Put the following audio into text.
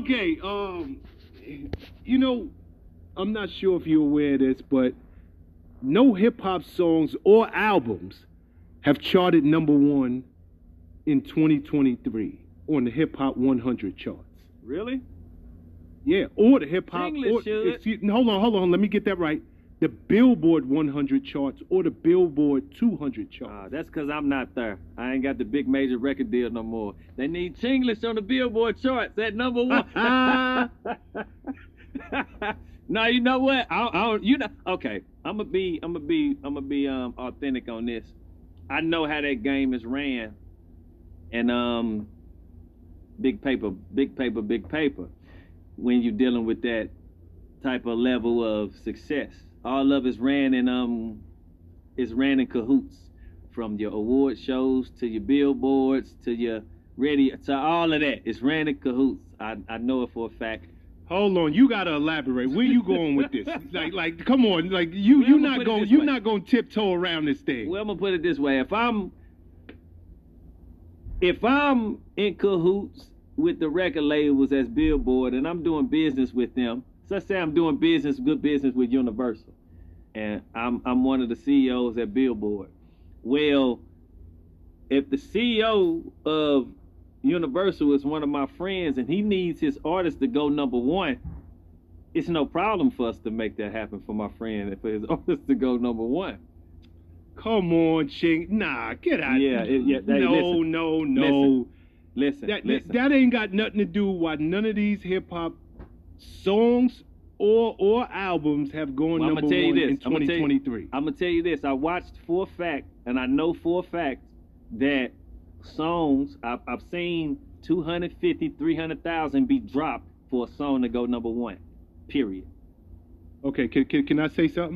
Okay, um, you know, I'm not sure if you're aware of this, but no hip hop songs or albums have charted number one in 2023 on the Hip Hop 100 charts. Really? Yeah, or the hip hop. English or- excuse- Hold on, hold on. Let me get that right. The Billboard 100 charts or the Billboard 200 Uh, charts. that's because I'm not there. I ain't got the big major record deal no more. They need Chinglish on the Billboard charts at number one. no, you know what? I, I you know. Okay, I'm gonna be, I'm gonna be, I'm gonna be um authentic on this. I know how that game is ran, and um, big paper, big paper, big paper. When you're dealing with that type of level of success, all of it's ran in um, it's ran in cahoots from your award shows to your billboards to your radio to all of that. It's ran in cahoots. I, I know it for a fact. Hold on, you gotta elaborate. Where you going with this? like, like, come on, like you, Well, you not going, you way. not going to tiptoe around this thing. Well, I'm gonna put it this way: if I'm if I'm in cahoots with the record labels as Billboard and I'm doing business with them, so let's say I'm doing business, good business with Universal, and I'm I'm one of the CEOs at Billboard. Well, if the CEO of Universal is one of my friends and he needs his artist to go number one, it's no problem for us to make that happen for my friend and for his artist to go number one. Come on, Ching. Nah, get out. Yeah, it- yeah, hey, no, listen. no, no. Listen, That, listen. that ain't got nothing to do with why none of these hip hop songs or or albums have gone Well, number one this. in I'ma you- 2023. I'm gonna tell you this. I watched for a fact, and I know for a fact that songs I've, I've seen 250, 300,000 be dropped for a song to go number one. Period. Okay, can, can, can I say something?